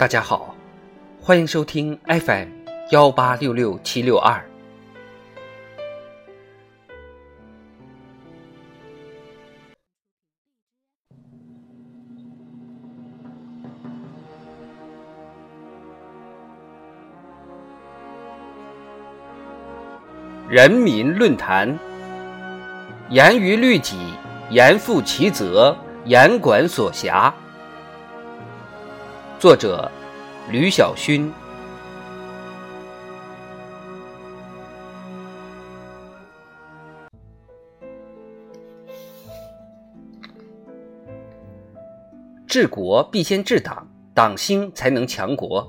大家好，欢迎收听 FM 幺八六六七六二。人民论坛：严于律己，严负其责，严管所辖。作者：吕晓勋。治国必先治党，党兴才能强国。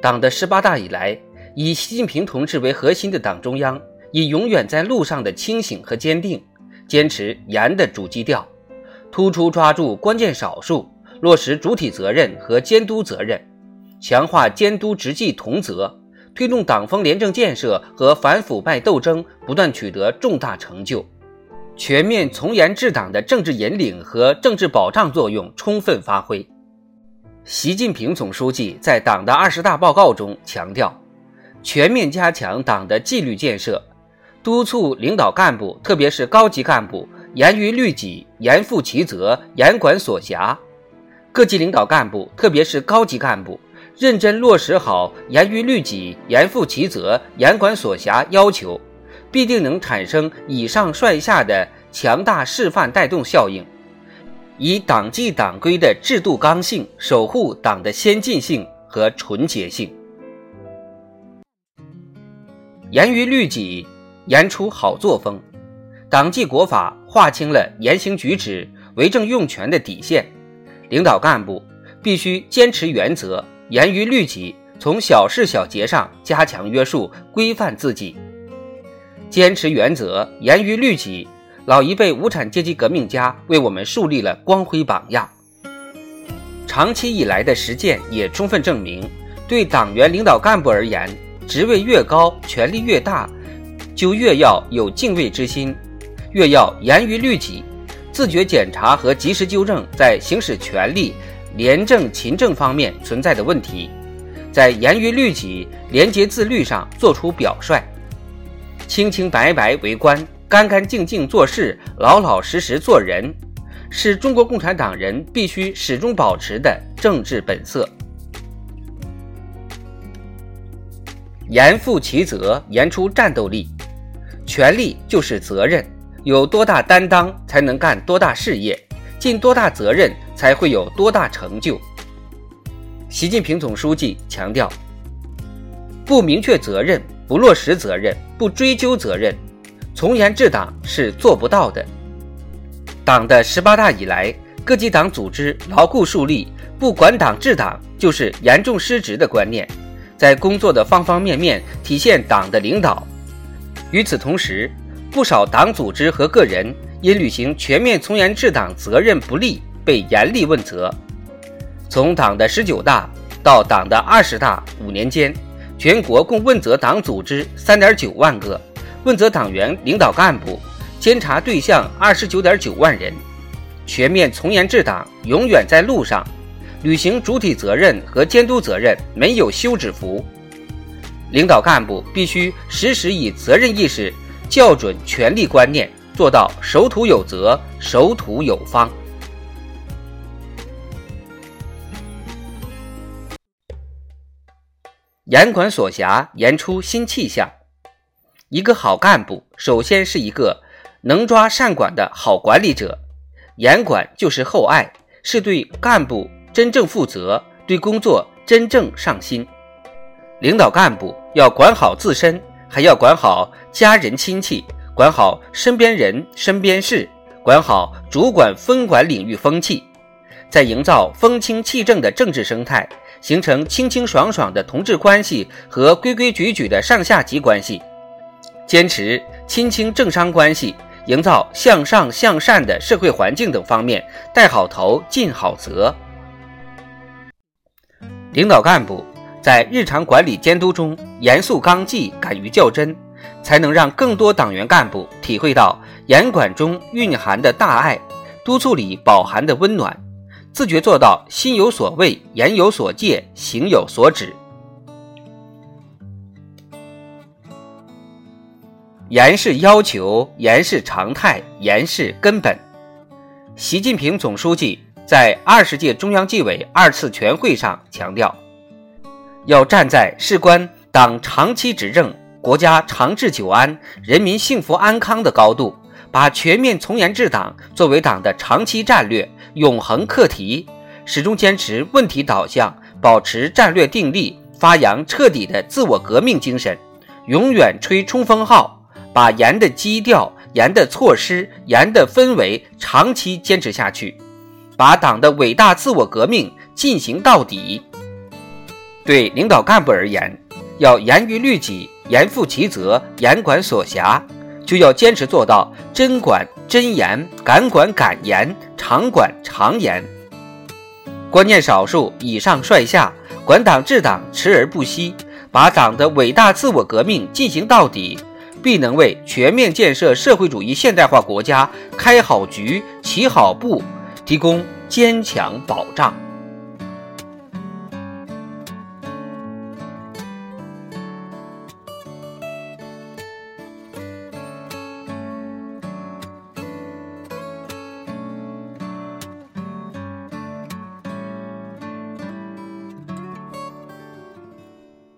党的十八大以来，以习近平同志为核心的党中央，以永远在路上的清醒和坚定，坚持严的主基调，突出抓住关键少数。落实主体责任和监督责任，强化监督执纪同责，推动党风廉政建设和反腐败斗争不断取得重大成就，全面从严治党的政治引领和政治保障作用充分发挥。习近平总书记在党的二十大报告中强调，全面加强党的纪律建设，督促领导干部，特别是高级干部，严于律己，严负其责，严管所辖。各级领导干部，特别是高级干部，认真落实好严于律己、严负其责、严管所辖要求，必定能产生以上率下的强大示范带动效应，以党纪党规的制度刚性守护党的先进性和纯洁性。严于律己，严出好作风。党纪国法划清了言行举止、为政用权的底线。领导干部必须坚持原则，严于律己，从小事小节上加强约束、规范自己。坚持原则，严于律己，老一辈无产阶级革命家为我们树立了光辉榜样。长期以来的实践也充分证明，对党员领导干部而言，职位越高，权力越大，就越要有敬畏之心，越要严于律己。自觉检查和及时纠正在行使权力、廉政勤政方面存在的问题，在严于律己、廉洁自律上做出表率，清清白白为官，干干净净做事，老老实实做人，是中国共产党人必须始终保持的政治本色。严负其责，严出战斗力。权力就是责任。有多大担当，才能干多大事业；尽多大责任，才会有多大成就。习近平总书记强调，不明确责任、不落实责任、不追究责任，从严治党是做不到的。党的十八大以来，各级党组织牢固树立“不管党治党就是严重失职”的观念，在工作的方方面面体现党的领导。与此同时，不少党组织和个人因履行全面从严治党责任不力，被严厉问责。从党的十九大到党的二十大五年间，全国共问责党组织三点九万个，问责党员领导干部，监察对象二十九点九万人。全面从严治党永远在路上，履行主体责任和监督责任没有休止符。领导干部必须时时以责任意识。校准权力观念，做到守土有责、守土有方。严管所辖，严出新气象。一个好干部，首先是一个能抓善管的好管理者。严管就是厚爱，是对干部真正负责，对工作真正上心。领导干部要管好自身。还要管好家人亲戚，管好身边人身边事，管好主管分管领域风气，在营造风清气正的政治生态，形成清清爽爽的同志关系和规规矩矩的上下级关系，坚持亲清政商关系，营造向上向善的社会环境等方面带好头、尽好责。领导干部。在日常管理监督中严肃纲纪，敢于较真，才能让更多党员干部体会到严管中蕴含的大爱，督促里饱含的温暖，自觉做到心有所畏，言有所戒，行有所止。严是要求，严是常态，严是根本。习近平总书记在二十届中央纪委二次全会上强调，要站在事关党长期执政、国家长治久安、人民幸福安康的高度。把全面从严治党作为党的长期战略、永恒课题，始终坚持问题导向，保持战略定力，发扬彻底的自我革命精神，永远吹冲锋号，把严的基调、严的措施、严的氛围长期坚持下去，把党的伟大自我革命进行到底。对领导干部而言，要严于律己，严负其责，严管所辖。就要坚持做到真管真严、敢管敢严、常管常严。关键少数以上率下，管党治党持而不息，把党的伟大自我革命进行到底，必能为全面建设社会主义现代化国家开好局、起好步提供坚强保障。